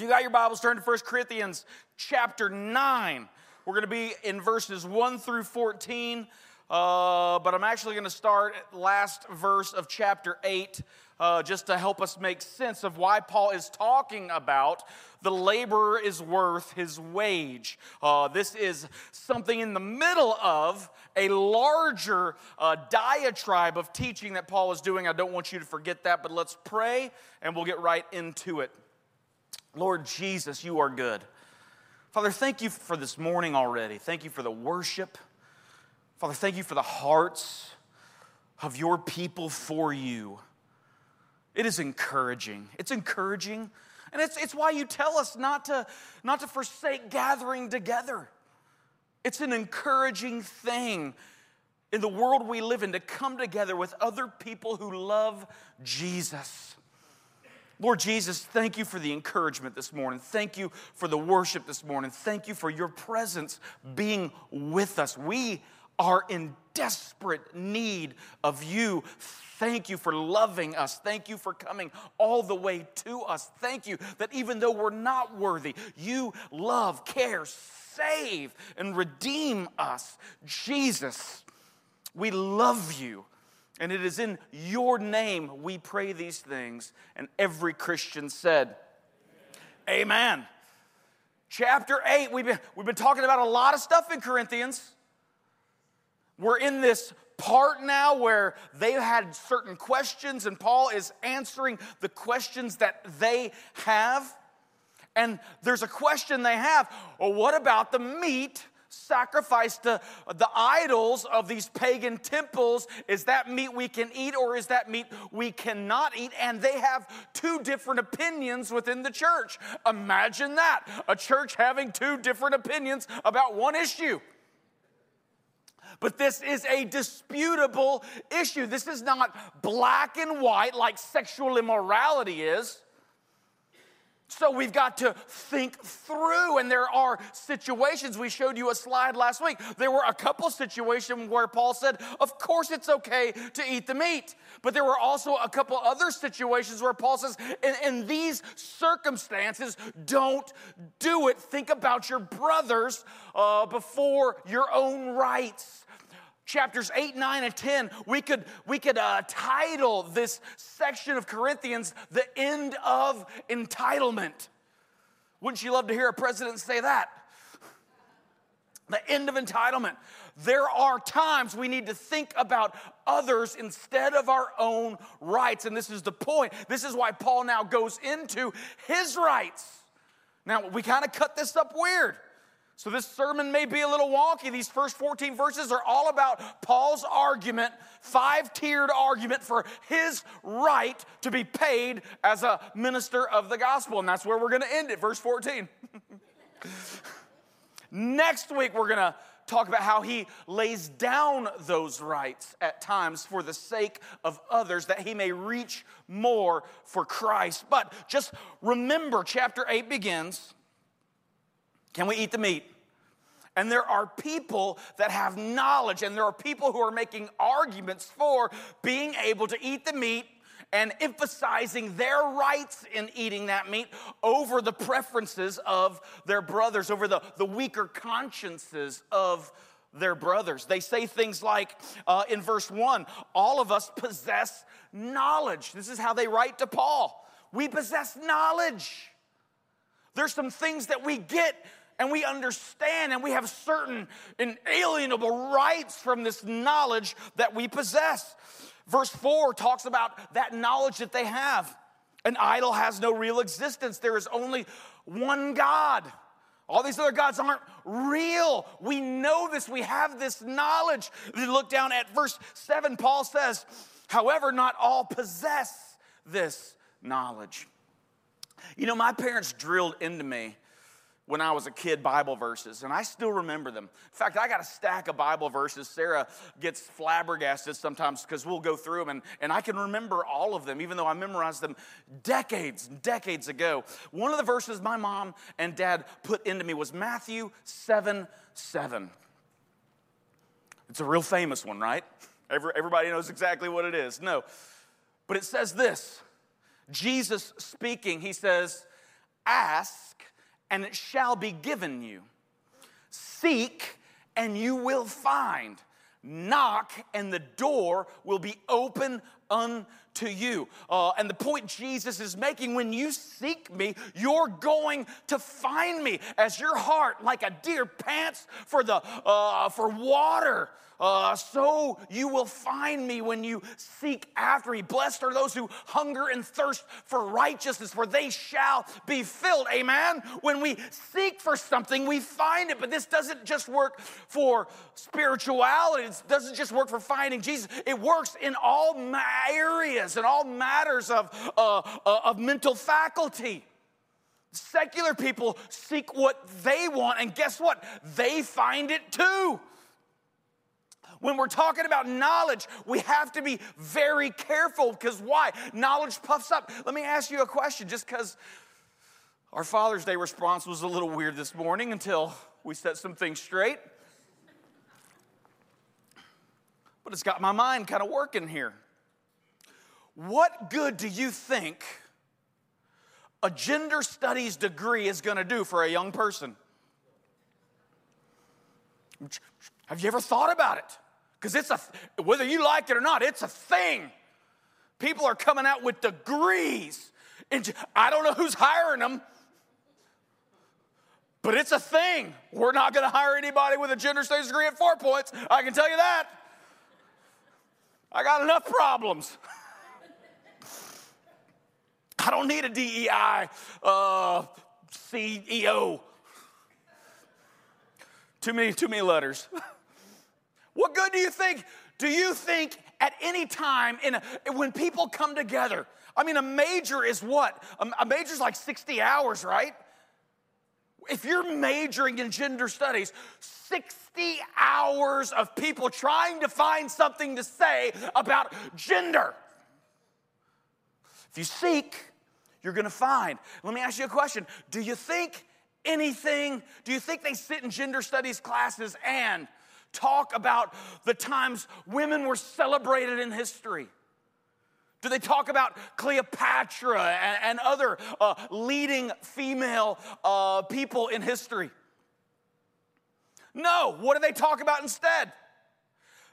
You got your Bibles, turn to 1 Corinthians chapter 9. We're going to be in verses 1 through 14, uh, but I'm actually going to start at last verse of chapter 8 uh, just to help us make sense of why Paul is talking about the laborer is worth his wage. Uh, this is something in the middle of a larger uh, diatribe of teaching that Paul is doing. I don't want you to forget that, but let's pray and we'll get right into it. Lord Jesus, you are good. Father, thank you for this morning already. Thank you for the worship. Father, thank you for the hearts of your people for you. It is encouraging. It's encouraging. And it's, it's why you tell us not to, not to forsake gathering together. It's an encouraging thing in the world we live in to come together with other people who love Jesus. Lord Jesus, thank you for the encouragement this morning. Thank you for the worship this morning. Thank you for your presence being with us. We are in desperate need of you. Thank you for loving us. Thank you for coming all the way to us. Thank you that even though we're not worthy, you love, care, save, and redeem us. Jesus, we love you. And it is in your name we pray these things. And every Christian said, Amen. Amen. Chapter 8, we've been, we've been talking about a lot of stuff in Corinthians. We're in this part now where they had certain questions, and Paul is answering the questions that they have. And there's a question they have well, what about the meat sacrificed to the idols of these pagan temples? Is that meat we can eat or is that meat we cannot eat? And they have two different opinions within the church. Imagine that a church having two different opinions about one issue. But this is a disputable issue. This is not black and white like sexual immorality is. So we've got to think through, and there are situations. We showed you a slide last week. There were a couple situations where Paul said, Of course it's okay to eat the meat. But there were also a couple other situations where Paul says, In, in these circumstances, don't do it. Think about your brothers uh, before your own rights chapters 8 9 and 10 we could we could uh, title this section of corinthians the end of entitlement. Wouldn't you love to hear a president say that? The end of entitlement. There are times we need to think about others instead of our own rights and this is the point. This is why paul now goes into his rights. Now we kind of cut this up weird so, this sermon may be a little wonky. These first 14 verses are all about Paul's argument, five tiered argument for his right to be paid as a minister of the gospel. And that's where we're going to end it, verse 14. Next week, we're going to talk about how he lays down those rights at times for the sake of others, that he may reach more for Christ. But just remember, chapter 8 begins can we eat the meat? And there are people that have knowledge, and there are people who are making arguments for being able to eat the meat and emphasizing their rights in eating that meat over the preferences of their brothers, over the, the weaker consciences of their brothers. They say things like uh, in verse 1 all of us possess knowledge. This is how they write to Paul. We possess knowledge. There's some things that we get and we understand and we have certain inalienable rights from this knowledge that we possess. Verse 4 talks about that knowledge that they have. An idol has no real existence, there is only one God. All these other gods aren't real. We know this. We have this knowledge. You look down at verse 7, Paul says, however, not all possess this knowledge. You know, my parents drilled into me when I was a kid Bible verses, and I still remember them. In fact, I got a stack of Bible verses. Sarah gets flabbergasted sometimes because we'll go through them, and, and I can remember all of them, even though I memorized them decades decades ago. One of the verses my mom and dad put into me was Matthew 7 7. It's a real famous one, right? Everybody knows exactly what it is. No. But it says this Jesus speaking, he says, Ask, and it shall be given you. Seek, and you will find. Knock, and the door will be open unto you. Uh, and the point Jesus is making when you seek me, you're going to find me as your heart, like a deer, pants for, the, uh, for water. Uh, so you will find me when you seek after me. Blessed are those who hunger and thirst for righteousness, for they shall be filled. Amen. When we seek for something, we find it. But this doesn't just work for spirituality, it doesn't just work for finding Jesus. It works in all areas and all matters of, uh, uh, of mental faculty. Secular people seek what they want, and guess what? They find it too. When we're talking about knowledge, we have to be very careful because why? Knowledge puffs up. Let me ask you a question just because our Father's Day response was a little weird this morning until we set some things straight. But it's got my mind kind of working here. What good do you think a gender studies degree is going to do for a young person? Have you ever thought about it? Because it's a, whether you like it or not, it's a thing. People are coming out with degrees. And I don't know who's hiring them, but it's a thing. We're not going to hire anybody with a gender studies degree at four points. I can tell you that. I got enough problems. I don't need a DEI uh, CEO. Too many, too many letters. What good do you think? Do you think at any time in a, when people come together? I mean, a major is what? A, a major is like 60 hours, right? If you're majoring in gender studies, 60 hours of people trying to find something to say about gender. If you seek, you're gonna find. Let me ask you a question Do you think anything, do you think they sit in gender studies classes and talk about the times women were celebrated in history? Do they talk about Cleopatra and, and other uh, leading female uh, people in history? No. What do they talk about instead?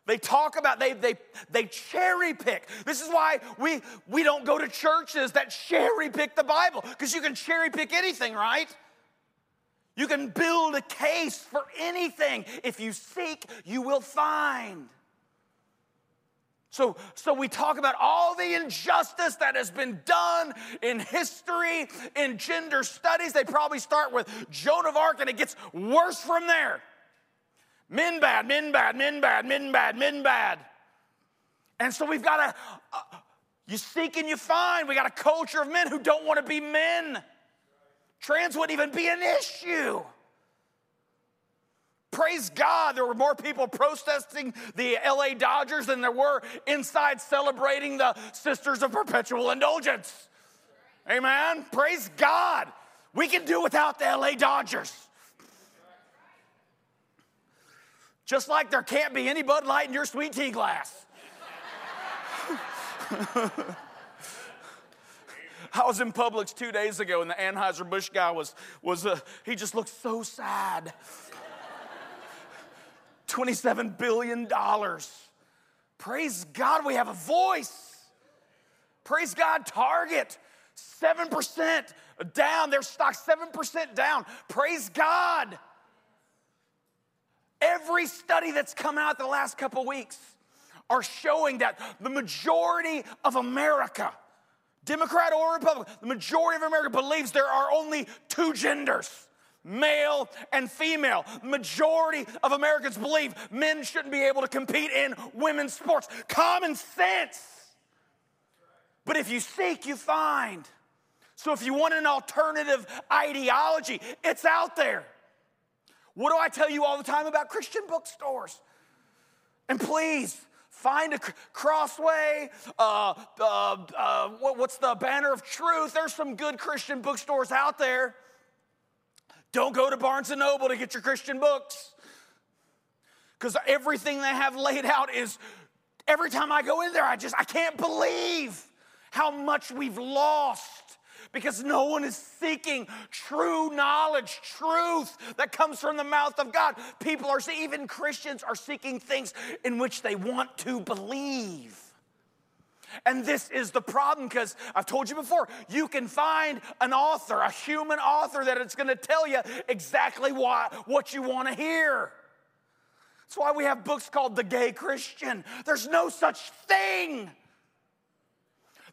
They talk about, they, they, they cherry pick. This is why we, we don't go to churches that cherry pick the Bible, because you can cherry pick anything, right? You can build a case for anything. If you seek, you will find. So, so we talk about all the injustice that has been done in history, in gender studies. They probably start with Joan of Arc and it gets worse from there. Men bad, men bad, men bad, men bad, men bad. And so we've got a, uh, you seek and you find. We got a culture of men who don't want to be men. Trans wouldn't even be an issue. Praise God, there were more people protesting the LA Dodgers than there were inside celebrating the Sisters of Perpetual Indulgence. Amen. Praise God. We can do without the LA Dodgers. Just like there can't be any Bud Light in your sweet tea glass. I was in Publix two days ago, and the Anheuser-Busch guy was, was uh, he just looked so sad. $27 billion. Praise God, we have a voice. Praise God, Target, 7% down, their stock 7% down. Praise God. Every study that's come out the last couple weeks are showing that the majority of America Democrat or Republican, the majority of America believes there are only two genders male and female. Majority of Americans believe men shouldn't be able to compete in women's sports. Common sense. But if you seek, you find. So if you want an alternative ideology, it's out there. What do I tell you all the time about Christian bookstores? And please, Find a crossway. Uh, uh, uh, what, what's the banner of truth? There's some good Christian bookstores out there. Don't go to Barnes and Noble to get your Christian books. Because everything they have laid out is every time I go in there, I just I can't believe how much we've lost because no one is seeking true knowledge, truth that comes from the mouth of God. People are, even Christians, are seeking things in which they want to believe. And this is the problem because I've told you before, you can find an author, a human author, that it's going to tell you exactly why, what you want to hear. That's why we have books called The Gay Christian. There's no such thing.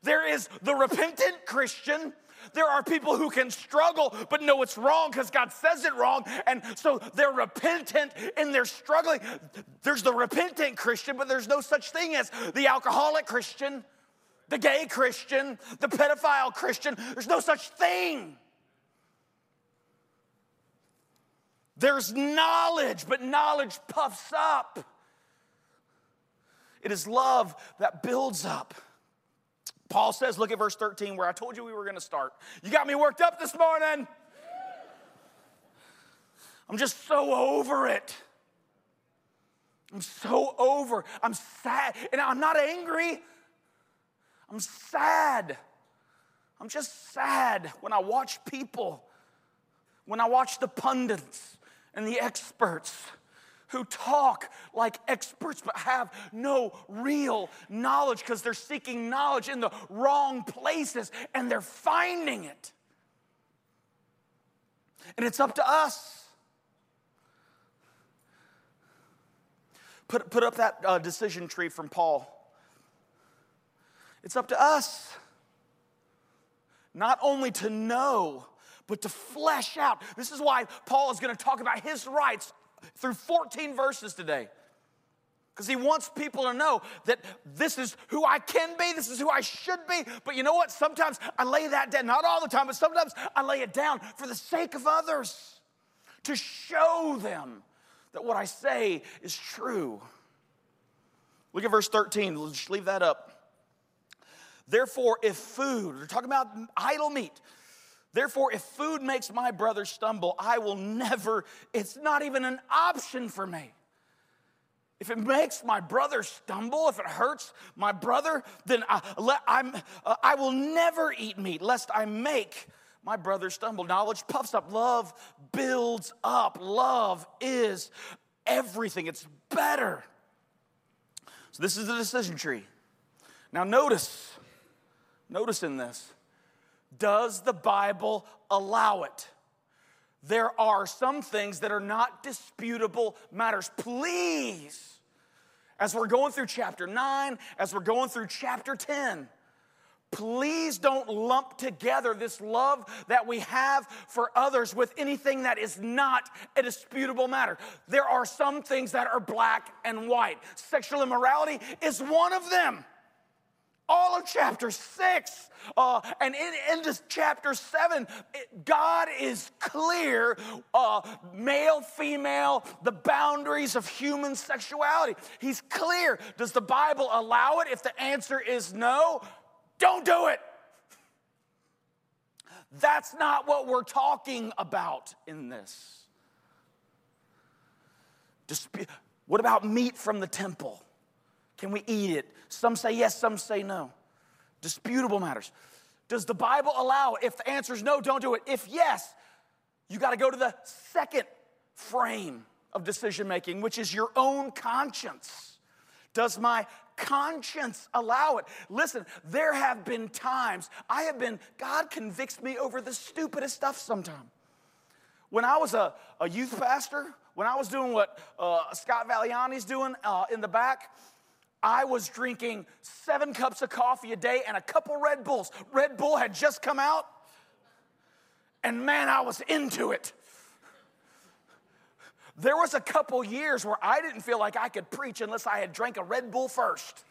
There is the repentant Christian. There are people who can struggle but know it's wrong because God says it wrong. And so they're repentant and they're struggling. There's the repentant Christian, but there's no such thing as the alcoholic Christian, the gay Christian, the pedophile Christian. There's no such thing. There's knowledge, but knowledge puffs up. It is love that builds up. Paul says, look at verse 13 where I told you we were going to start. You got me worked up this morning. I'm just so over it. I'm so over. I'm sad. And I'm not angry. I'm sad. I'm just sad when I watch people, when I watch the pundits and the experts who talk like experts but have no real knowledge because they're seeking knowledge in the wrong places and they're finding it. And it's up to us. Put, put up that uh, decision tree from Paul. It's up to us not only to know, but to flesh out. This is why Paul is going to talk about his rights through 14 verses today. Because he wants people to know that this is who I can be, this is who I should be. But you know what? Sometimes I lay that down, not all the time, but sometimes I lay it down for the sake of others, to show them that what I say is true. Look at verse 13, we'll just leave that up. Therefore, if food, we're talking about idol meat, Therefore, if food makes my brother stumble, I will never, it's not even an option for me. If it makes my brother stumble, if it hurts my brother, then I, I'm, uh, I will never eat meat, lest I make my brother stumble. Knowledge puffs up, love builds up. Love is everything, it's better. So, this is the decision tree. Now, notice, notice in this does the Bible allow it? There are some things that are not disputable matters. Please, as we're going through chapter 9, as we're going through chapter 10, please don't lump together this love that we have for others with anything that is not a disputable matter. There are some things that are black and white. Sexual immorality is one of them all of chapter six uh, and in, into chapter seven, it, God is clear uh, male, female, the boundaries of human sexuality. He's clear. Does the Bible allow it? If the answer is no, don't do it. That's not what we're talking about in this. Disp- what about meat from the temple? Can we eat it? Some say yes, some say no. Disputable matters. Does the Bible allow it? If the answer is no, don't do it. If yes, you got to go to the second frame of decision making, which is your own conscience. Does my conscience allow it? Listen, there have been times I have been, God convicts me over the stupidest stuff sometimes. When I was a, a youth pastor, when I was doing what uh, Scott Valiani's doing uh, in the back, I was drinking seven cups of coffee a day and a couple Red Bulls. Red Bull had just come out, and man, I was into it. There was a couple years where I didn't feel like I could preach unless I had drank a Red Bull first.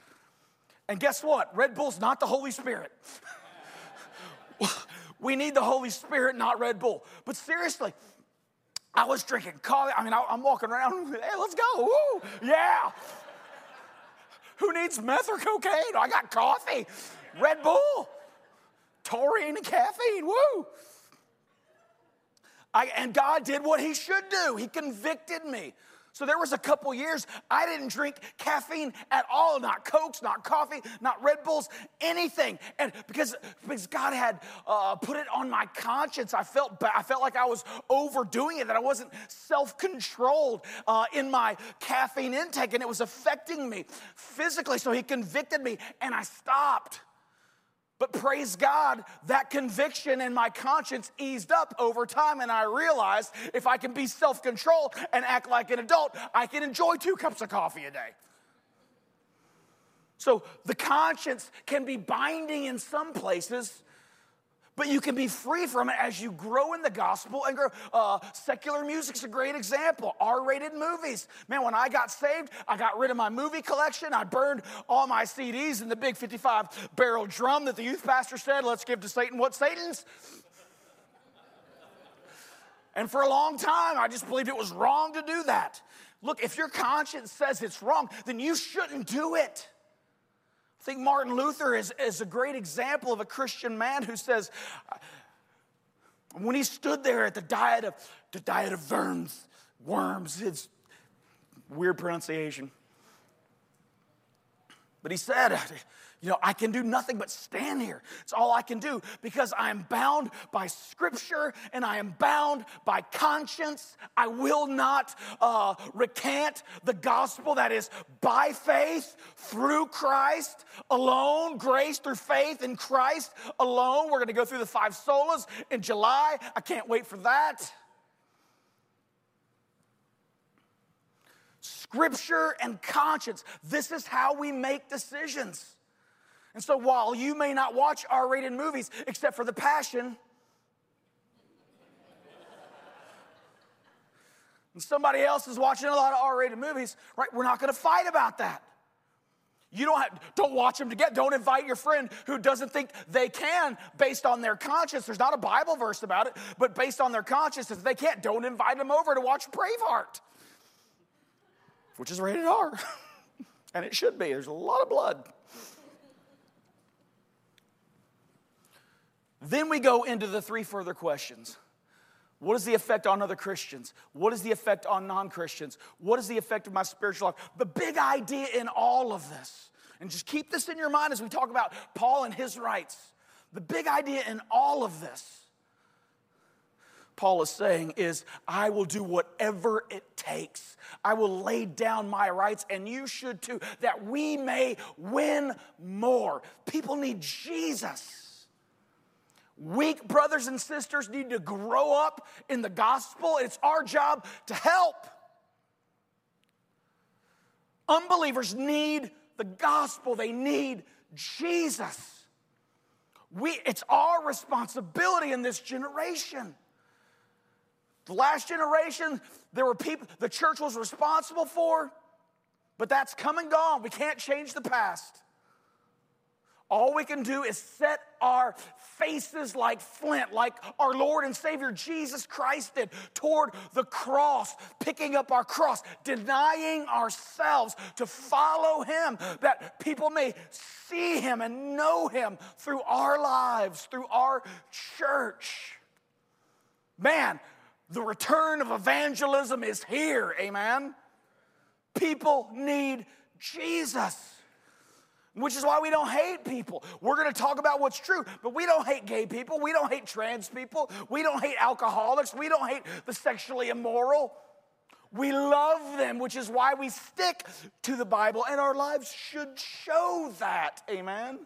And guess what? Red Bull's not the Holy Spirit. we need the Holy Spirit, not Red Bull. But seriously, I was drinking coffee. I mean, I'm walking around. Hey, let's go. Woo. Yeah. Who needs meth or cocaine? I got coffee, Red Bull, taurine and caffeine. Woo! I, and God did what He should do. He convicted me. So there was a couple years I didn't drink caffeine at all, not Cokes, not coffee, not Red Bulls, anything. And because, because God had uh, put it on my conscience, I felt I felt like I was overdoing it, that I wasn't self-controlled uh, in my caffeine intake, and it was affecting me physically. So He convicted me, and I stopped. But praise God, that conviction in my conscience eased up over time, and I realized if I can be self controlled and act like an adult, I can enjoy two cups of coffee a day. So the conscience can be binding in some places, but you can be free from it as you grow in the gospel and grow. Uh, secular music's a great example. R-rated movies. Man, when I got saved, I got rid of my movie collection. I burned all my CDs in the big 55 barrel drum that the youth pastor said, "Let's give to Satan what Satan's." And for a long time, I just believed it was wrong to do that. Look, if your conscience says it's wrong, then you shouldn't do it. I think Martin Luther is, is a great example of a Christian man who says, when he stood there at the diet of the diet of worms, worms, it's weird pronunciation. But he said, you know, I can do nothing but stand here. It's all I can do because I am bound by scripture and I am bound by conscience. I will not uh, recant the gospel that is by faith through Christ alone, grace through faith in Christ alone. We're going to go through the five solas in July. I can't wait for that. Scripture and conscience. This is how we make decisions. And so while you may not watch R rated movies except for The Passion, and somebody else is watching a lot of R rated movies, right? We're not gonna fight about that. You don't have, don't watch them together. Don't invite your friend who doesn't think they can based on their conscience. There's not a Bible verse about it, but based on their conscience, if they can't, don't invite them over to watch Braveheart, which is rated R. and it should be. There's a lot of blood. Then we go into the three further questions. What is the effect on other Christians? What is the effect on non Christians? What is the effect of my spiritual life? The big idea in all of this, and just keep this in your mind as we talk about Paul and his rights. The big idea in all of this, Paul is saying, is I will do whatever it takes. I will lay down my rights, and you should too, that we may win more. People need Jesus. Weak brothers and sisters need to grow up in the gospel. It's our job to help. Unbelievers need the gospel, they need Jesus. We, it's our responsibility in this generation. The last generation, there were people the church was responsible for, but that's come and gone. We can't change the past. All we can do is set our faces like flint, like our Lord and Savior Jesus Christ did, toward the cross, picking up our cross, denying ourselves to follow Him, that people may see Him and know Him through our lives, through our church. Man, the return of evangelism is here, amen? People need Jesus which is why we don't hate people. We're going to talk about what's true, but we don't hate gay people. We don't hate trans people. We don't hate alcoholics. We don't hate the sexually immoral. We love them, which is why we stick to the Bible, and our lives should show that. Amen.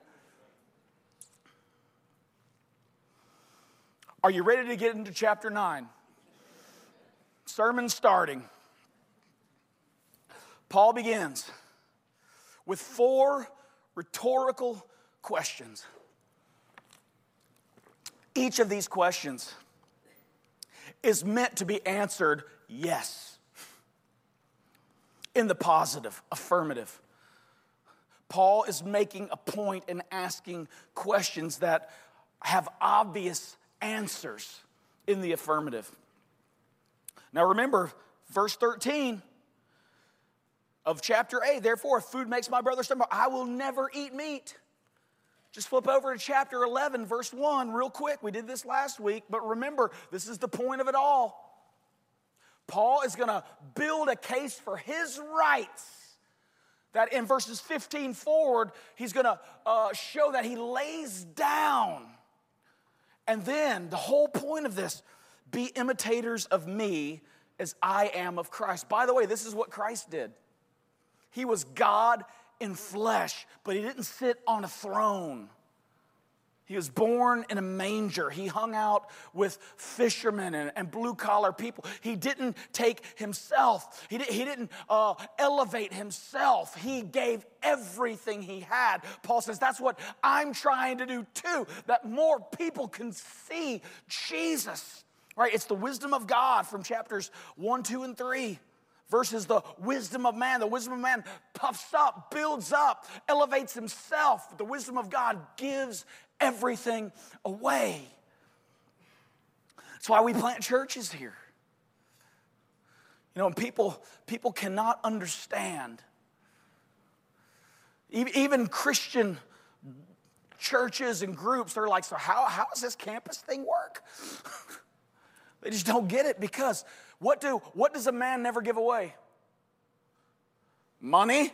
Are you ready to get into chapter 9? Sermon starting. Paul begins with four rhetorical questions. Each of these questions is meant to be answered yes, in the positive, affirmative. Paul is making a point and asking questions that have obvious answers in the affirmative. Now remember, verse 13 of chapter 8. Therefore, if food makes my brother stumble, I will never eat meat. Just flip over to chapter 11, verse 1, real quick. We did this last week, but remember, this is the point of it all. Paul is going to build a case for his rights. That in verses 15 forward, he's going to uh, show that he lays down. And then the whole point of this be imitators of me as I am of Christ. By the way, this is what Christ did. He was God in flesh, but he didn't sit on a throne. He was born in a manger. He hung out with fishermen and, and blue collar people. He didn't take himself, he, did, he didn't uh, elevate himself. He gave everything he had. Paul says, That's what I'm trying to do too, that more people can see Jesus. Right? It's the wisdom of God from chapters 1, 2, and 3 versus the wisdom of man. The wisdom of man puffs up, builds up, elevates himself. The wisdom of God gives everything away. That's why we plant churches here. You know, people, people cannot understand. Even Christian churches and groups, they're like, so how, how does this campus thing work? they just don't get it because what, do, what does a man never give away? Money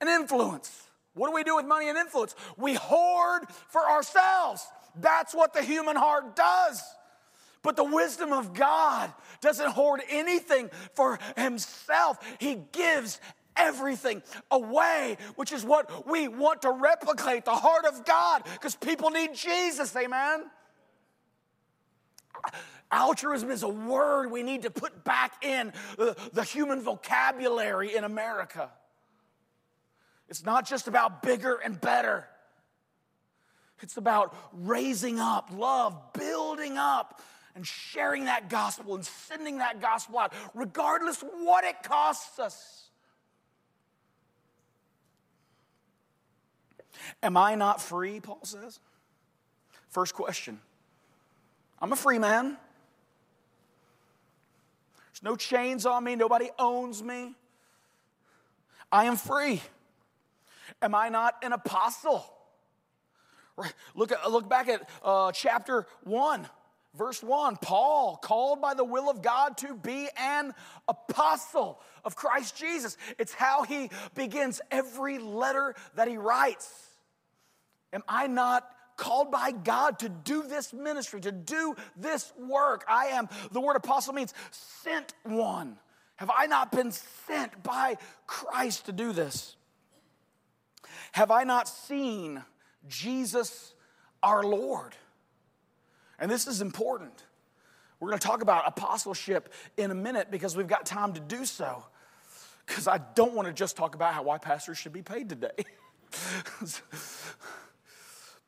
and influence. What do we do with money and influence? We hoard for ourselves. That's what the human heart does. But the wisdom of God doesn't hoard anything for himself, He gives everything away, which is what we want to replicate the heart of God because people need Jesus, amen. Altruism is a word we need to put back in the, the human vocabulary in America. It's not just about bigger and better. It's about raising up, love, building up, and sharing that gospel and sending that gospel out, regardless what it costs us. Am I not free? Paul says. First question I'm a free man. There's no chains on me, nobody owns me. I am free. Am I not an apostle? Look, at, look back at uh, chapter 1, verse 1. Paul, called by the will of God to be an apostle of Christ Jesus. It's how he begins every letter that he writes. Am I not called by God to do this ministry, to do this work? I am, the word apostle means sent one. Have I not been sent by Christ to do this? Have I not seen Jesus our Lord? And this is important. We're going to talk about apostleship in a minute because we've got time to do so. Because I don't want to just talk about how why pastors should be paid today.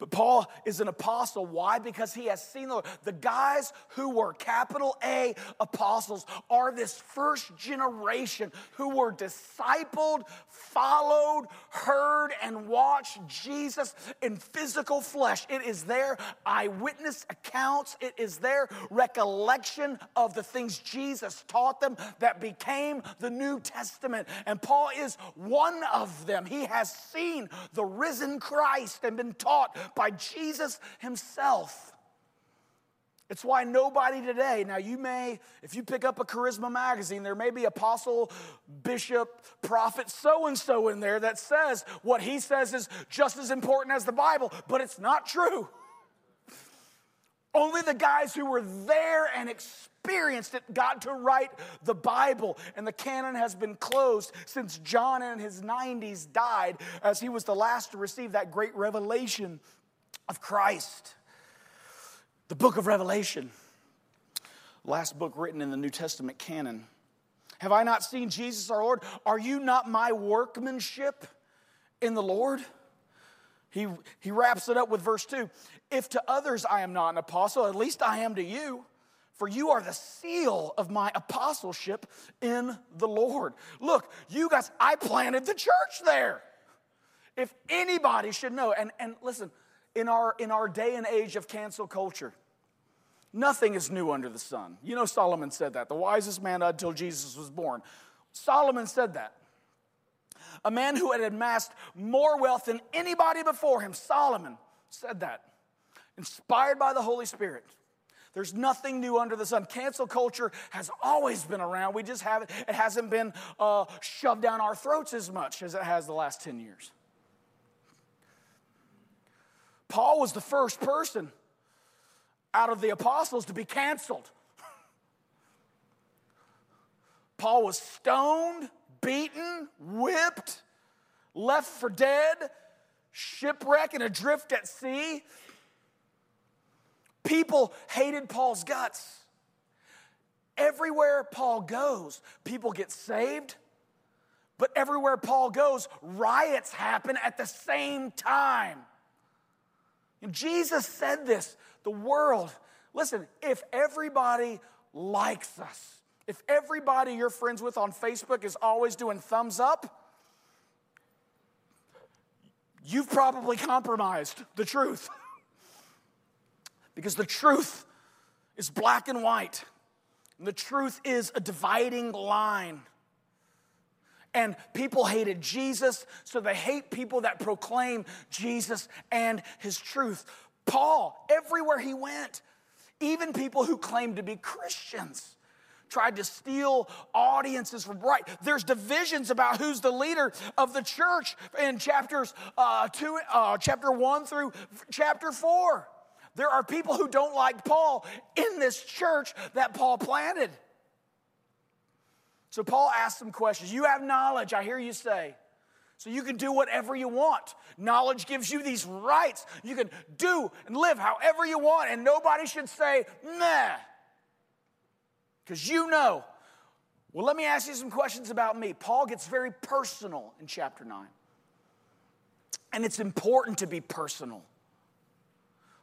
But Paul is an apostle. Why? Because he has seen the Lord. The guys who were capital A apostles are this first generation who were discipled, followed, heard, and watched Jesus in physical flesh. It is their eyewitness accounts, it is their recollection of the things Jesus taught them that became the New Testament. And Paul is one of them. He has seen the risen Christ and been taught by Jesus himself. It's why nobody today, now you may, if you pick up a Charisma magazine, there may be apostle, bishop, prophet, so and so in there that says what he says is just as important as the Bible, but it's not true. Only the guys who were there and experienced it got to write the Bible. And the canon has been closed since John in his 90s died, as he was the last to receive that great revelation of Christ. The book of Revelation, last book written in the New Testament canon. Have I not seen Jesus our Lord? Are you not my workmanship in the Lord? He, he wraps it up with verse 2 If to others I am not an apostle, at least I am to you, for you are the seal of my apostleship in the Lord. Look, you guys, I planted the church there. If anybody should know, and, and listen, in our, in our day and age of cancel culture. Nothing is new under the sun. You know, Solomon said that. The wisest man until Jesus was born. Solomon said that. A man who had amassed more wealth than anybody before him, Solomon, said that. Inspired by the Holy Spirit. There's nothing new under the sun. Cancel culture has always been around. We just haven't, it hasn't been uh, shoved down our throats as much as it has the last 10 years. Paul was the first person out of the apostles to be canceled. Paul was stoned, beaten, whipped, left for dead, shipwrecked and adrift at sea. People hated Paul's guts. Everywhere Paul goes, people get saved. But everywhere Paul goes, riots happen at the same time. And Jesus said this the world, listen, if everybody likes us, if everybody you're friends with on Facebook is always doing thumbs up, you've probably compromised the truth. because the truth is black and white, and the truth is a dividing line. And people hated Jesus, so they hate people that proclaim Jesus and his truth. Paul, everywhere he went, even people who claimed to be Christians, tried to steal audiences from right. There's divisions about who's the leader of the church in chapters uh, two, uh, chapter one through chapter four. There are people who don't like Paul in this church that Paul planted. So Paul asked some questions. You have knowledge, I hear you say. So you can do whatever you want. Knowledge gives you these rights. You can do and live however you want, and nobody should say, nah because you know. Well, let me ask you some questions about me. Paul gets very personal in chapter 9. And it's important to be personal.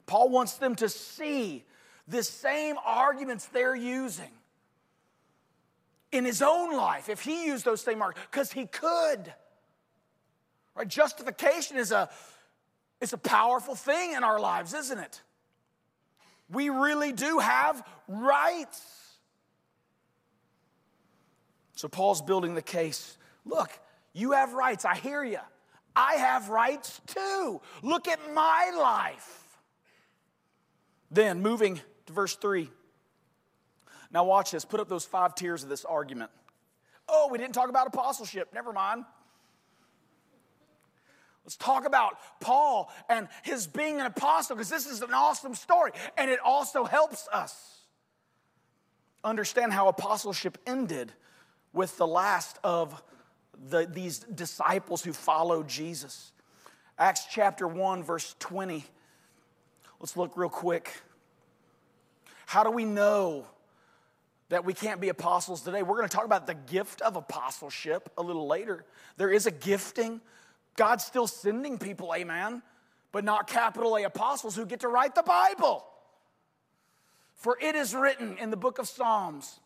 Paul wants them to see the same arguments they're using in his own life if he used those same marks, because he could. Right? Justification is a, is a powerful thing in our lives, isn't it? We really do have rights. So Paul's building the case. Look, you have rights. I hear you. I have rights too. Look at my life. Then, moving to verse 3. Now, watch this. Put up those five tiers of this argument. Oh, we didn't talk about apostleship. Never mind. Let's talk about Paul and his being an apostle because this is an awesome story and it also helps us understand how apostleship ended with the last of the, these disciples who followed Jesus. Acts chapter 1, verse 20. Let's look real quick. How do we know that we can't be apostles today? We're going to talk about the gift of apostleship a little later. There is a gifting. God's still sending people, amen, but not capital A apostles who get to write the Bible. For it is written in the book of Psalms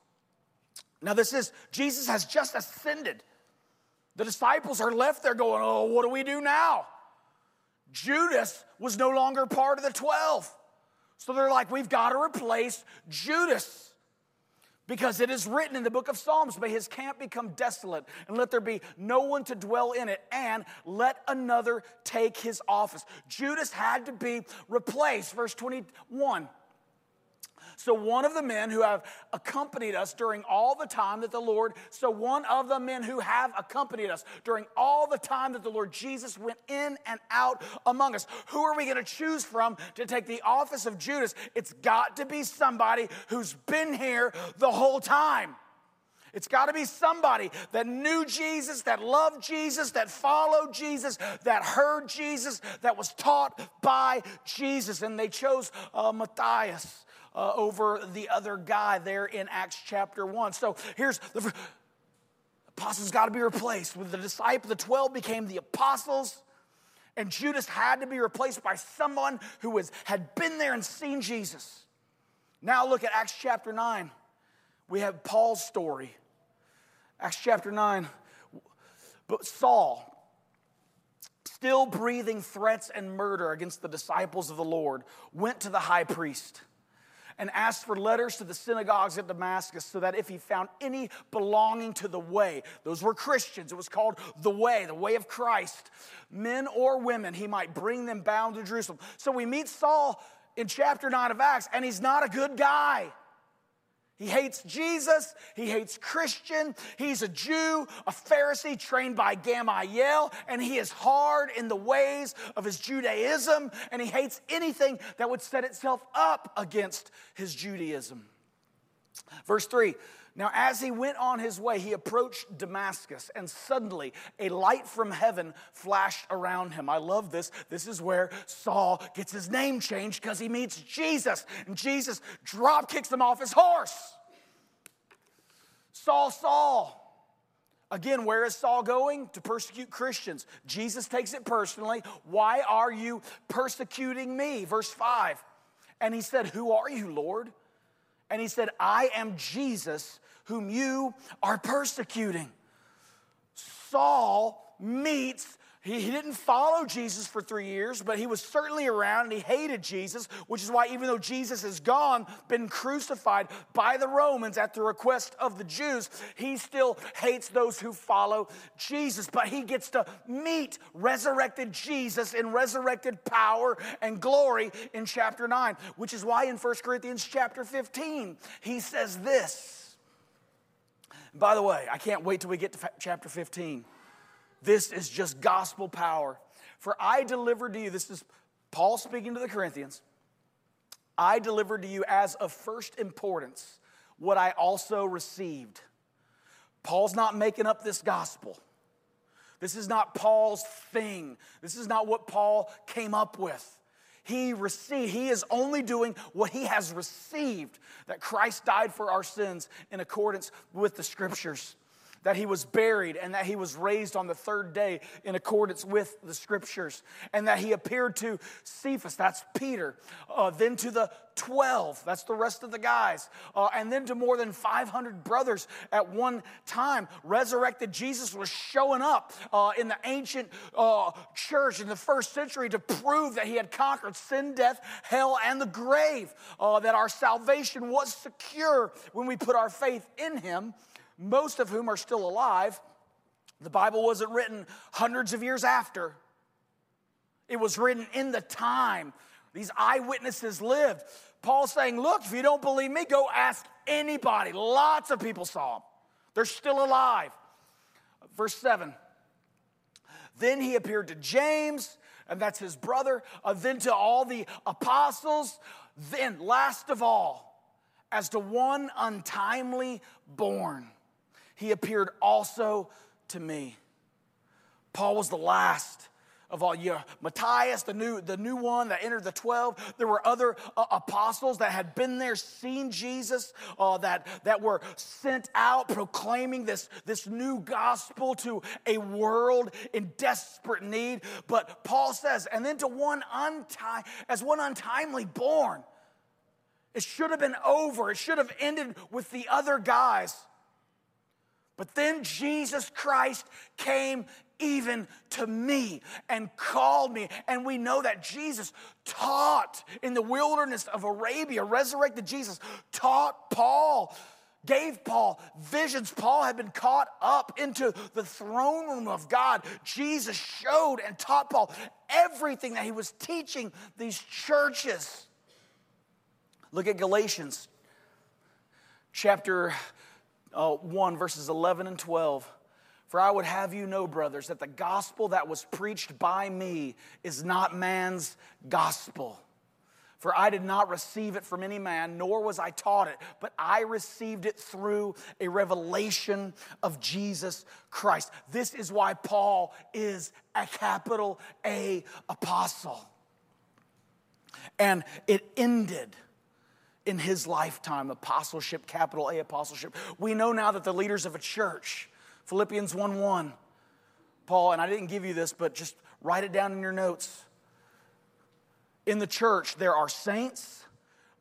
now, this is, Jesus has just ascended. The disciples are left there going, Oh, what do we do now? Judas was no longer part of the 12. So they're like, We've got to replace Judas. Because it is written in the book of Psalms, may his camp become desolate, and let there be no one to dwell in it, and let another take his office. Judas had to be replaced. Verse 21. So, one of the men who have accompanied us during all the time that the Lord, so one of the men who have accompanied us during all the time that the Lord Jesus went in and out among us. Who are we going to choose from to take the office of Judas? It's got to be somebody who's been here the whole time. It's got to be somebody that knew Jesus, that loved Jesus, that followed Jesus, that heard Jesus, that was taught by Jesus. And they chose uh, Matthias uh, over the other guy there in Acts chapter 1. So here's the apostles got to be replaced. With the disciple, the 12 became the apostles. And Judas had to be replaced by someone who was, had been there and seen Jesus. Now look at Acts chapter 9. We have Paul's story. Acts chapter 9. But Saul, still breathing threats and murder against the disciples of the Lord, went to the high priest and asked for letters to the synagogues at Damascus so that if he found any belonging to the way, those were Christians, it was called the way, the way of Christ, men or women, he might bring them bound to Jerusalem. So we meet Saul in chapter 9 of Acts, and he's not a good guy. He hates Jesus. He hates Christian. He's a Jew, a Pharisee trained by Gamaliel, and he is hard in the ways of his Judaism, and he hates anything that would set itself up against his Judaism. Verse 3 Now, as he went on his way, he approached Damascus, and suddenly a light from heaven flashed around him. I love this. This is where Saul gets his name changed because he meets Jesus, and Jesus drop kicks him off his horse. Saul, Saul. Again, where is Saul going? To persecute Christians. Jesus takes it personally. Why are you persecuting me? Verse 5. And he said, Who are you, Lord? And he said, I am Jesus whom you are persecuting. Saul meets he, he didn't follow Jesus for three years, but he was certainly around and he hated Jesus, which is why, even though Jesus is gone, been crucified by the Romans at the request of the Jews, he still hates those who follow Jesus. But he gets to meet resurrected Jesus in resurrected power and glory in chapter 9, which is why in 1 Corinthians chapter 15, he says this. By the way, I can't wait till we get to chapter 15 this is just gospel power. For I delivered to you, this is Paul speaking to the Corinthians, I delivered to you as of first importance what I also received. Paul's not making up this gospel. This is not Paul's thing. This is not what Paul came up with. He received, he is only doing what he has received that Christ died for our sins in accordance with the scriptures that he was buried and that he was raised on the third day in accordance with the scriptures, and that he appeared to Cephas, that's Peter, uh, then to the 12, that's the rest of the guys, uh, and then to more than 500 brothers at one time. Resurrected Jesus was showing up uh, in the ancient uh, church in the first century to prove that he had conquered sin, death, hell, and the grave, uh, that our salvation was secure when we put our faith in him most of whom are still alive. The Bible wasn't written hundreds of years after, it was written in the time these eyewitnesses lived. Paul's saying, Look, if you don't believe me, go ask anybody. Lots of people saw him, they're still alive. Verse 7 Then he appeared to James, and that's his brother, uh, then to all the apostles. Then, last of all, as to one untimely born he appeared also to me. Paul was the last of all. Yeah, Matthias, the new, the new one that entered the 12. There were other uh, apostles that had been there, seen Jesus, uh, that, that were sent out proclaiming this, this new gospel to a world in desperate need. But Paul says, and then to one unti- as one untimely born. It should have been over. It should have ended with the other guys. But then Jesus Christ came even to me and called me. And we know that Jesus taught in the wilderness of Arabia, resurrected Jesus, taught Paul, gave Paul visions. Paul had been caught up into the throne room of God. Jesus showed and taught Paul everything that he was teaching these churches. Look at Galatians chapter uh, 1, verses 11 and 12. For I would have you know, brothers, that the gospel that was preached by me is not man's gospel. For I did not receive it from any man, nor was I taught it, but I received it through a revelation of Jesus Christ. This is why Paul is a capital A apostle. And it ended in his lifetime apostleship, capital A apostleship. We know now that the leaders of a church, Philippians 1 1, Paul, and I didn't give you this, but just write it down in your notes. In the church, there are saints,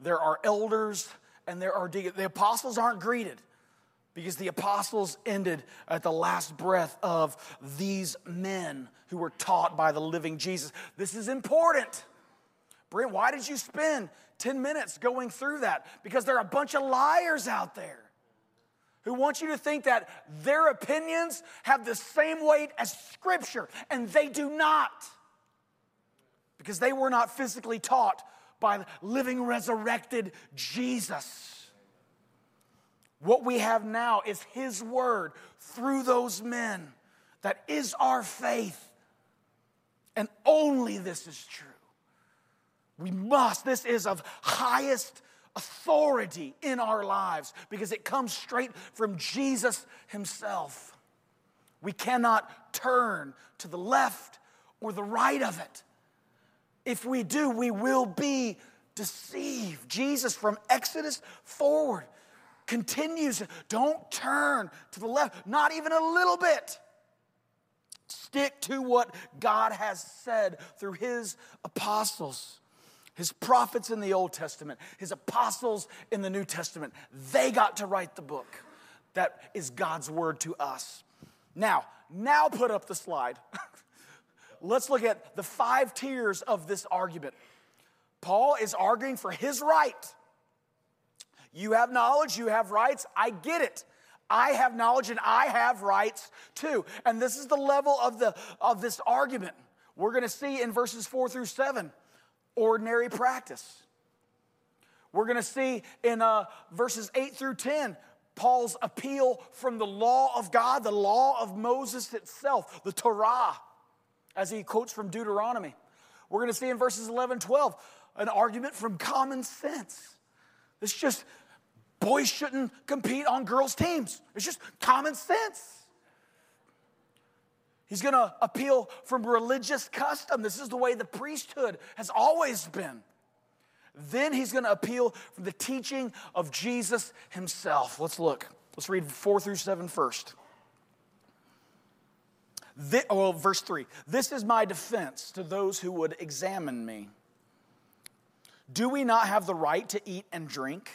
there are elders, and there are deacons. The apostles aren't greeted because the apostles ended at the last breath of these men who were taught by the living Jesus. This is important. Brent, why did you spend 10 minutes going through that because there are a bunch of liars out there who want you to think that their opinions have the same weight as Scripture, and they do not because they were not physically taught by the living, resurrected Jesus. What we have now is His Word through those men that is our faith. And only this is true. We must, this is of highest authority in our lives because it comes straight from Jesus Himself. We cannot turn to the left or the right of it. If we do, we will be deceived. Jesus, from Exodus forward, continues don't turn to the left, not even a little bit. Stick to what God has said through His apostles his prophets in the Old Testament, his apostles in the New Testament, they got to write the book that is God's word to us. Now, now put up the slide. Let's look at the five tiers of this argument. Paul is arguing for his right. You have knowledge, you have rights, I get it. I have knowledge and I have rights too. And this is the level of, the, of this argument. We're going to see in verses four through seven ordinary practice. We're going to see in uh, verses 8 through 10 Paul's appeal from the law of God, the law of Moses itself, the Torah, as he quotes from Deuteronomy. We're going to see in verses 11 12 an argument from common sense. It's just boys shouldn't compete on girls' teams, it's just common sense. He's going to appeal from religious custom. This is the way the priesthood has always been. Then he's going to appeal from the teaching of Jesus himself. Let's look. Let's read 4 through 7 first. This, oh, well, verse 3 This is my defense to those who would examine me. Do we not have the right to eat and drink?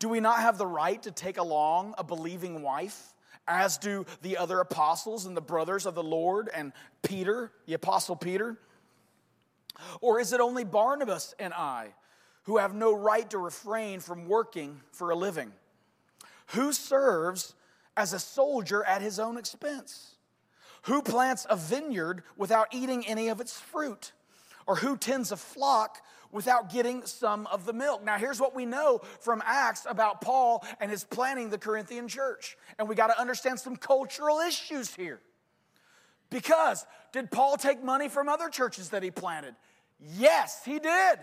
Do we not have the right to take along a believing wife? As do the other apostles and the brothers of the Lord and Peter, the apostle Peter? Or is it only Barnabas and I who have no right to refrain from working for a living? Who serves as a soldier at his own expense? Who plants a vineyard without eating any of its fruit? Or who tends a flock without getting some of the milk. Now, here's what we know from Acts about Paul and his planning the Corinthian church. And we got to understand some cultural issues here. Because did Paul take money from other churches that he planted? Yes, he did.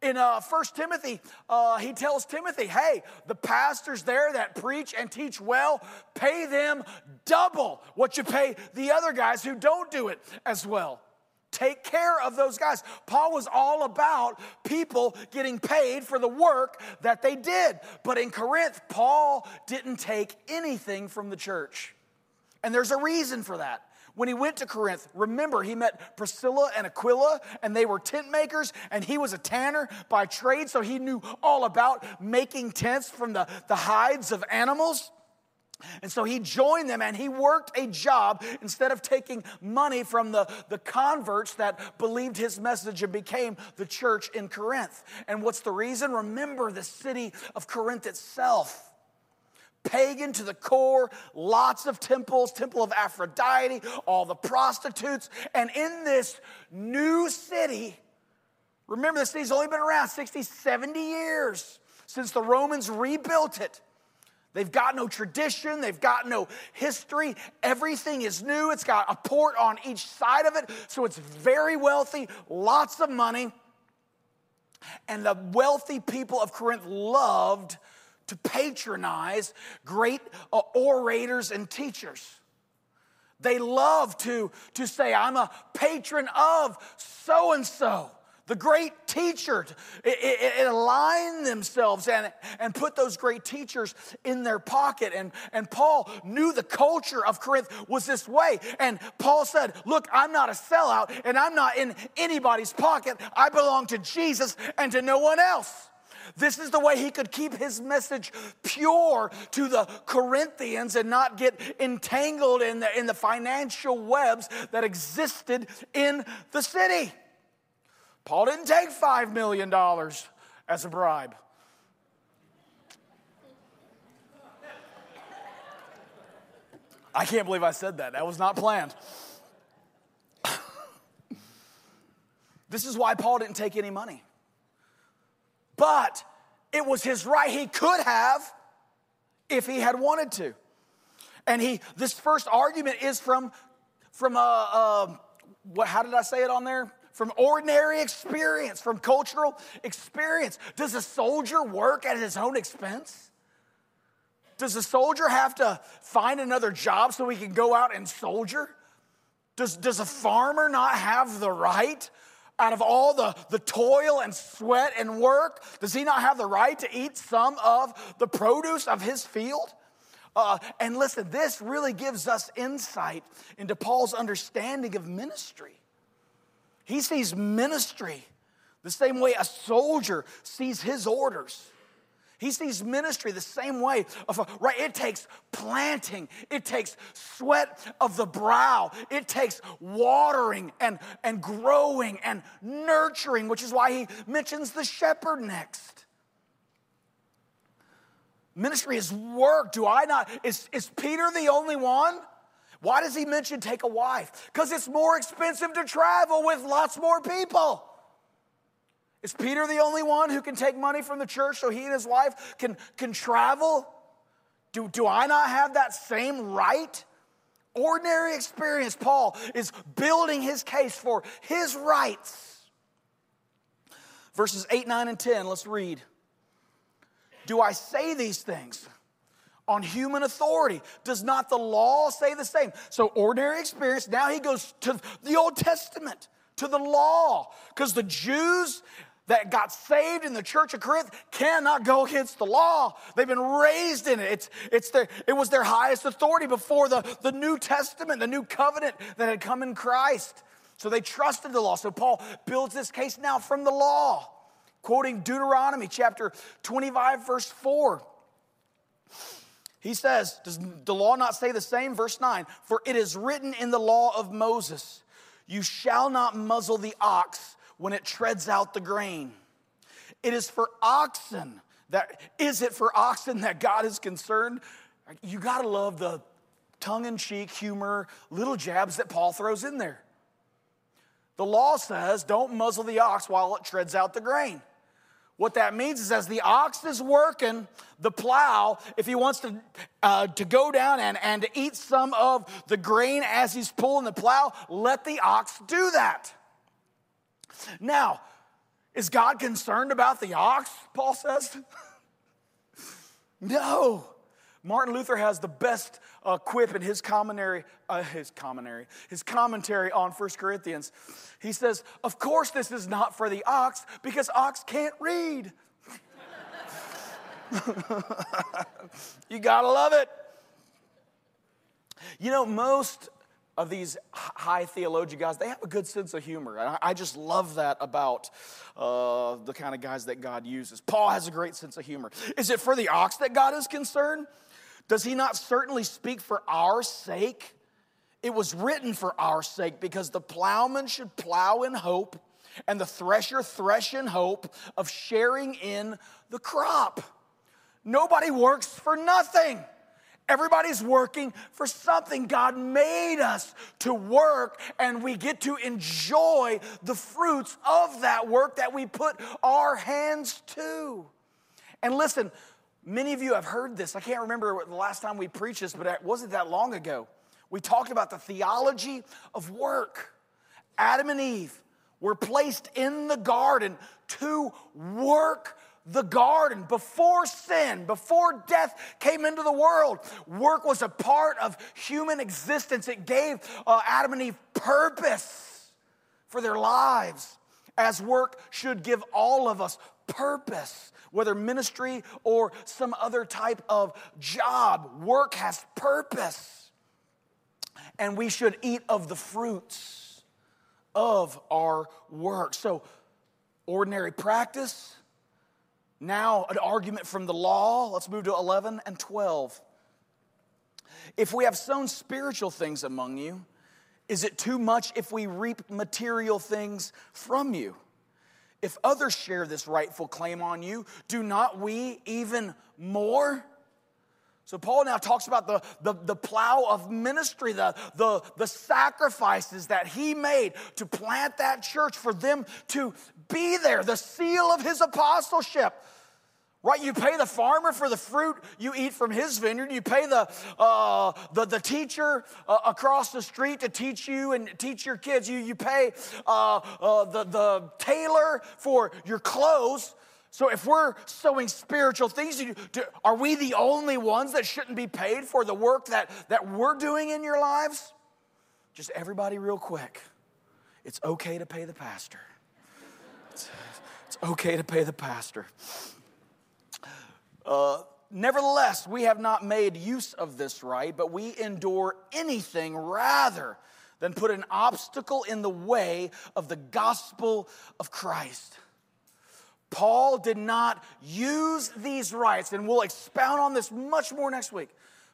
In uh, 1 Timothy, uh, he tells Timothy, hey, the pastors there that preach and teach well, pay them double what you pay the other guys who don't do it as well. Take care of those guys. Paul was all about people getting paid for the work that they did. But in Corinth, Paul didn't take anything from the church. And there's a reason for that. When he went to Corinth, remember he met Priscilla and Aquila, and they were tent makers, and he was a tanner by trade, so he knew all about making tents from the, the hides of animals. And so he joined them and he worked a job instead of taking money from the, the converts that believed his message and became the church in Corinth. And what's the reason? Remember the city of Corinth itself. Pagan to the core, lots of temples, temple of Aphrodite, all the prostitutes. And in this new city, remember, this city's only been around 60, 70 years since the Romans rebuilt it. They've got no tradition, they've got no history. Everything is new. It's got a port on each side of it, so it's very wealthy, lots of money. And the wealthy people of Corinth loved to patronize great uh, orators and teachers. They love to, to say, I'm a patron of so and so the great teacher, it, align themselves and, and put those great teachers in their pocket. And, and Paul knew the culture of Corinth was this way. And Paul said, Look, I'm not a sellout and I'm not in anybody's pocket. I belong to Jesus and to no one else. This is the way he could keep his message pure to the Corinthians and not get entangled in the, in the financial webs that existed in the city. Paul didn't take $5 million as a bribe. I can't believe I said that. That was not planned. This is why Paul didn't take any money. But it was his right. He could have if he had wanted to. And he, this first argument is from, from a, a what, how did I say it on there? From ordinary experience, from cultural experience. Does a soldier work at his own expense? Does a soldier have to find another job so he can go out and soldier? Does, does a farmer not have the right out of all the, the toil and sweat and work, does he not have the right to eat some of the produce of his field? Uh, and listen, this really gives us insight into Paul's understanding of ministry. He sees ministry the same way a soldier sees his orders. He sees ministry the same way. Of, right, it takes planting, it takes sweat of the brow, it takes watering and, and growing and nurturing, which is why he mentions the shepherd next. Ministry is work. Do I not? Is, is Peter the only one? Why does he mention take a wife? Because it's more expensive to travel with lots more people. Is Peter the only one who can take money from the church so he and his wife can, can travel? Do, do I not have that same right? Ordinary experience, Paul is building his case for his rights. Verses 8, 9, and 10, let's read. Do I say these things? On human authority. Does not the law say the same? So, ordinary experience, now he goes to the Old Testament, to the law, because the Jews that got saved in the church of Corinth cannot go against the law. They've been raised in it. It's, it's their, it was their highest authority before the, the New Testament, the new covenant that had come in Christ. So they trusted the law. So Paul builds this case now from the law, quoting Deuteronomy chapter 25, verse 4. He says, Does the law not say the same? Verse 9, for it is written in the law of Moses, you shall not muzzle the ox when it treads out the grain. It is for oxen that, is it for oxen that God is concerned? You gotta love the tongue in cheek humor, little jabs that Paul throws in there. The law says don't muzzle the ox while it treads out the grain. What that means is, as the ox is working the plow, if he wants to, uh, to go down and, and eat some of the grain as he's pulling the plow, let the ox do that. Now, is God concerned about the ox, Paul says? no. Martin Luther has the best uh, quip in his commentary, uh, his commentary, his commentary on 1 Corinthians. He says, "Of course, this is not for the ox because ox can't read." you gotta love it. You know, most of these high theologian guys, they have a good sense of humor. And I just love that about uh, the kind of guys that God uses. Paul has a great sense of humor. Is it for the ox that God is concerned? Does he not certainly speak for our sake? It was written for our sake because the plowman should plow in hope and the thresher thresh in hope of sharing in the crop. Nobody works for nothing. Everybody's working for something. God made us to work, and we get to enjoy the fruits of that work that we put our hands to. And listen, many of you have heard this. I can't remember the last time we preached this, but it wasn't that long ago. We talked about the theology of work. Adam and Eve were placed in the garden to work the garden before sin, before death came into the world. Work was a part of human existence. It gave uh, Adam and Eve purpose for their lives, as work should give all of us purpose, whether ministry or some other type of job. Work has purpose, and we should eat of the fruits of our work. So, ordinary practice now, an argument from the law. Let's move to 11 and 12. If we have sown spiritual things among you, is it too much if we reap material things from you? If others share this rightful claim on you, do not we even more? So Paul now talks about the, the, the plow of ministry, the, the, the sacrifices that he made to plant that church for them to be there, the seal of his apostleship. Right, you pay the farmer for the fruit you eat from his vineyard. You pay the, uh, the, the teacher uh, across the street to teach you and teach your kids. You, you pay uh, uh the, the tailor for your clothes. So if we're sowing spiritual things, are we the only ones that shouldn't be paid for the work that, that we're doing in your lives? Just everybody, real quick. It's okay to pay the pastor. It's, it's okay to pay the pastor. Uh, nevertheless, we have not made use of this right, but we endure anything rather than put an obstacle in the way of the gospel of Christ. Paul did not use these rights, and we'll expound on this much more next week.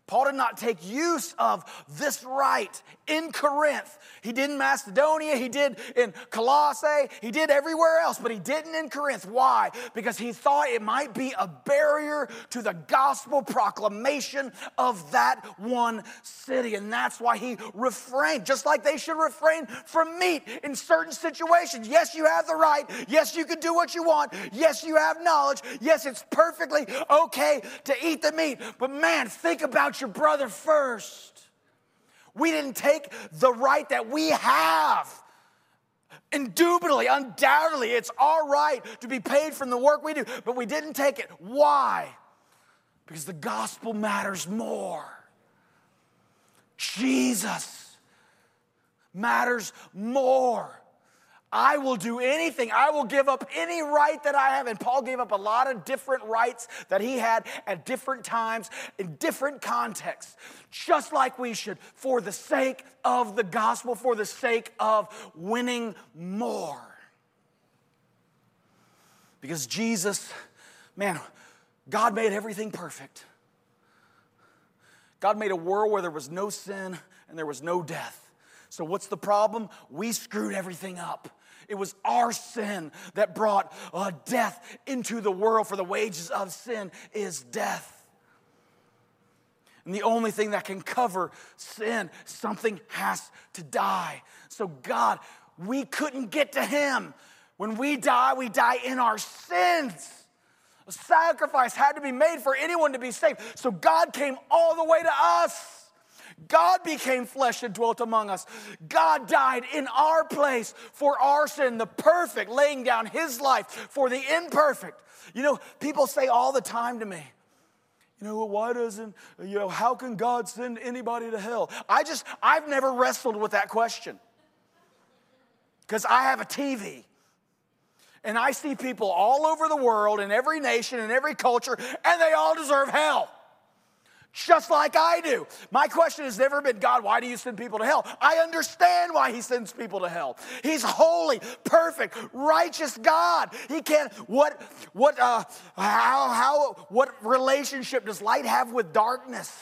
Paul did not take use of this right in Corinth. He did in Macedonia, he did in Colossae, he did everywhere else, but he didn't in Corinth. Why? Because he thought it might be a barrier to the gospel proclamation of that one city. And that's why he refrained, just like they should refrain from meat in certain situations. Yes, you have the right. Yes, you can do what you want. Yes, you have knowledge. Yes, it's perfectly okay to eat the meat. But man, think about your brother first. We didn't take the right that we have. Indubitably, undoubtedly, it's our right to be paid from the work we do, but we didn't take it. Why? Because the gospel matters more. Jesus matters more. I will do anything. I will give up any right that I have. And Paul gave up a lot of different rights that he had at different times in different contexts, just like we should, for the sake of the gospel, for the sake of winning more. Because Jesus, man, God made everything perfect. God made a world where there was no sin and there was no death. So, what's the problem? We screwed everything up. It was our sin that brought uh, death into the world, for the wages of sin is death. And the only thing that can cover sin, something has to die. So, God, we couldn't get to Him. When we die, we die in our sins. A sacrifice had to be made for anyone to be saved. So, God came all the way to us. God became flesh and dwelt among us. God died in our place for our sin, the perfect, laying down his life for the imperfect. You know, people say all the time to me, you know, why doesn't, you know, how can God send anybody to hell? I just, I've never wrestled with that question. Because I have a TV. And I see people all over the world, in every nation, in every culture, and they all deserve hell just like I do. My question has never been, God, why do you send people to hell? I understand why He sends people to hell. He's holy, perfect, righteous God. He can't. What? What? Uh, how? How? What relationship does light have with darkness?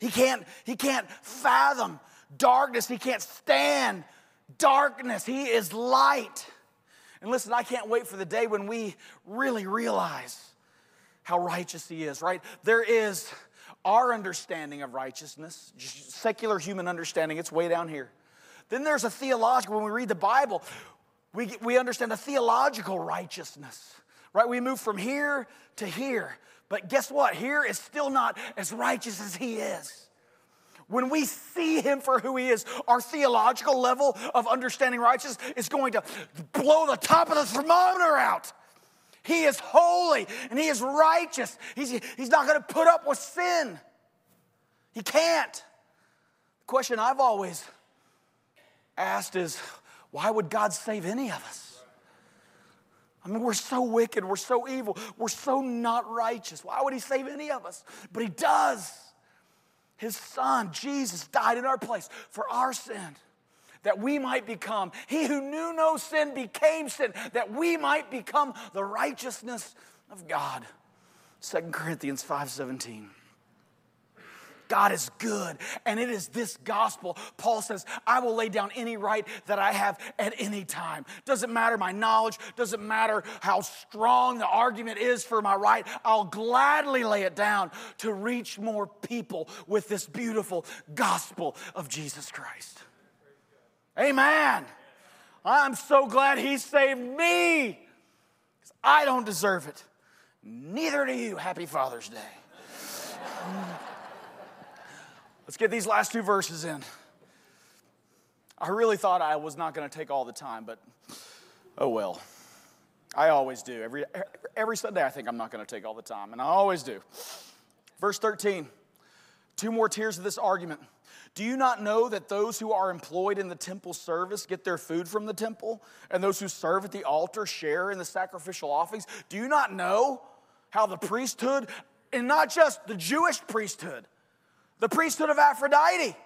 He can't. He can't fathom darkness. He can't stand darkness. He is light. And listen, I can't wait for the day when we really realize how righteous he is, right? There is our understanding of righteousness, secular human understanding, it's way down here. Then there's a theological, when we read the Bible, we, we understand a theological righteousness, right? We move from here to here. But guess what? Here is still not as righteous as he is. When we see him for who he is, our theological level of understanding righteousness is going to blow the top of the thermometer out. He is holy and He is righteous. He's, he's not going to put up with sin. He can't. The question I've always asked is why would God save any of us? I mean, we're so wicked, we're so evil, we're so not righteous. Why would He save any of us? But He does. His Son, Jesus, died in our place for our sin that we might become. He who knew no sin became sin, that we might become the righteousness of God. 2 Corinthians 5:17. God is good, and it is this gospel. Paul says, I will lay down any right that I have at any time. Doesn't matter my knowledge, doesn't matter how strong the argument is for my right, I'll gladly lay it down to reach more people with this beautiful gospel of Jesus Christ. Amen. I'm so glad he saved me because I don't deserve it. Neither do you. Happy Father's Day. Let's get these last two verses in. I really thought I was not going to take all the time, but oh well. I always do. Every, every Sunday, I think I'm not going to take all the time, and I always do. Verse 13, two more tiers of this argument. Do you not know that those who are employed in the temple service get their food from the temple, and those who serve at the altar share in the sacrificial offerings? Do you not know how the priesthood, and not just the Jewish priesthood, the priesthood of Aphrodite,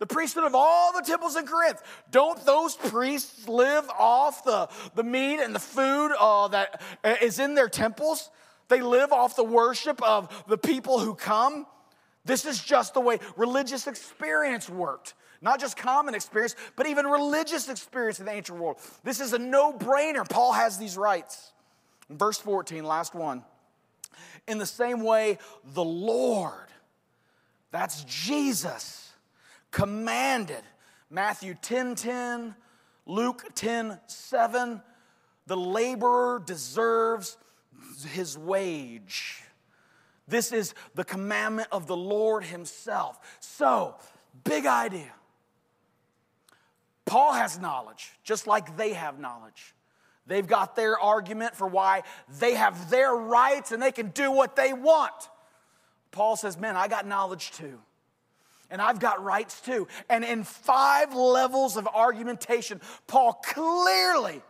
the priesthood of all the temples in Corinth. Don't those priests live off the, the meat and the food uh, that is in their temples? They live off the worship of the people who come. This is just the way religious experience worked. Not just common experience, but even religious experience in the ancient world. This is a no brainer. Paul has these rights. In verse 14, last one. In the same way, the Lord that's Jesus commanded. Matthew 10 10, Luke 10 7. The laborer deserves his wage. This is the commandment of the Lord Himself. So, big idea. Paul has knowledge, just like they have knowledge. They've got their argument for why they have their rights and they can do what they want. Paul says, Man, I got knowledge too. And I've got rights too. And in five levels of argumentation, Paul clearly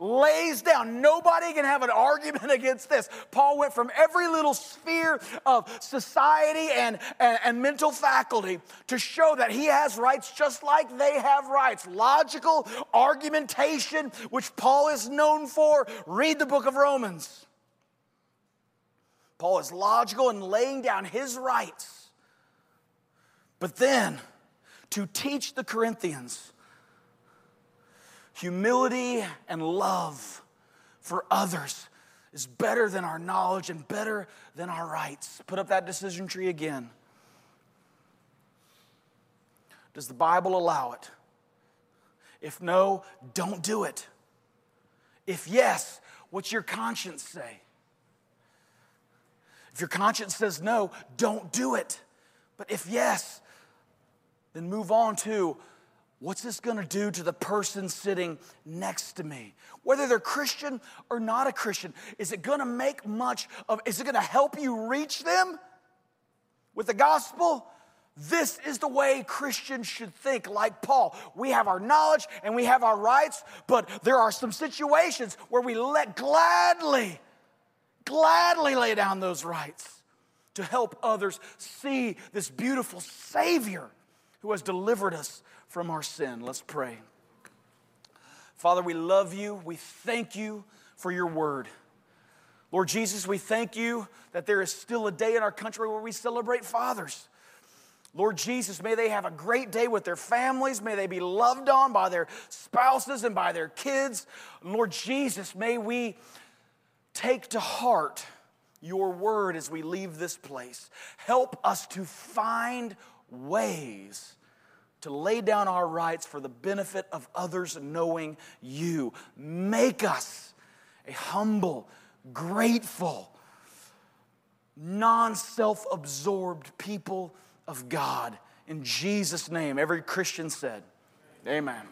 lays down. Nobody can have an argument against this. Paul went from every little sphere of society and, and, and, mental faculty to show that he has rights just like they have rights. Logical argumentation, which Paul is known for. Read the book of Romans. Paul is logical in laying down his rights. But then, to teach the Corinthians humility and love for others is better than our knowledge and better than our rights. Put up that decision tree again. Does the Bible allow it? If no, don't do it. If yes, what's your conscience say? If your conscience says no, don't do it. But if yes, then move on to what's this going to do to the person sitting next to me? Whether they're Christian or not a Christian, is it going to make much of, is it going to help you reach them with the gospel? This is the way Christians should think, like Paul. We have our knowledge and we have our rights, but there are some situations where we let gladly gladly lay down those rights to help others see this beautiful Savior who has delivered us from our sin. Let's pray. Father, we love you. We thank you for your word. Lord Jesus, we thank you that there is still a day in our country where we celebrate fathers. Lord Jesus, may they have a great day with their families. May they be loved on by their spouses and by their kids. Lord Jesus, may we take to heart your word as we leave this place. Help us to find ways to lay down our rights for the benefit of others knowing you. Make us a humble, grateful, non self absorbed people of God. In Jesus' name, every Christian said, Amen.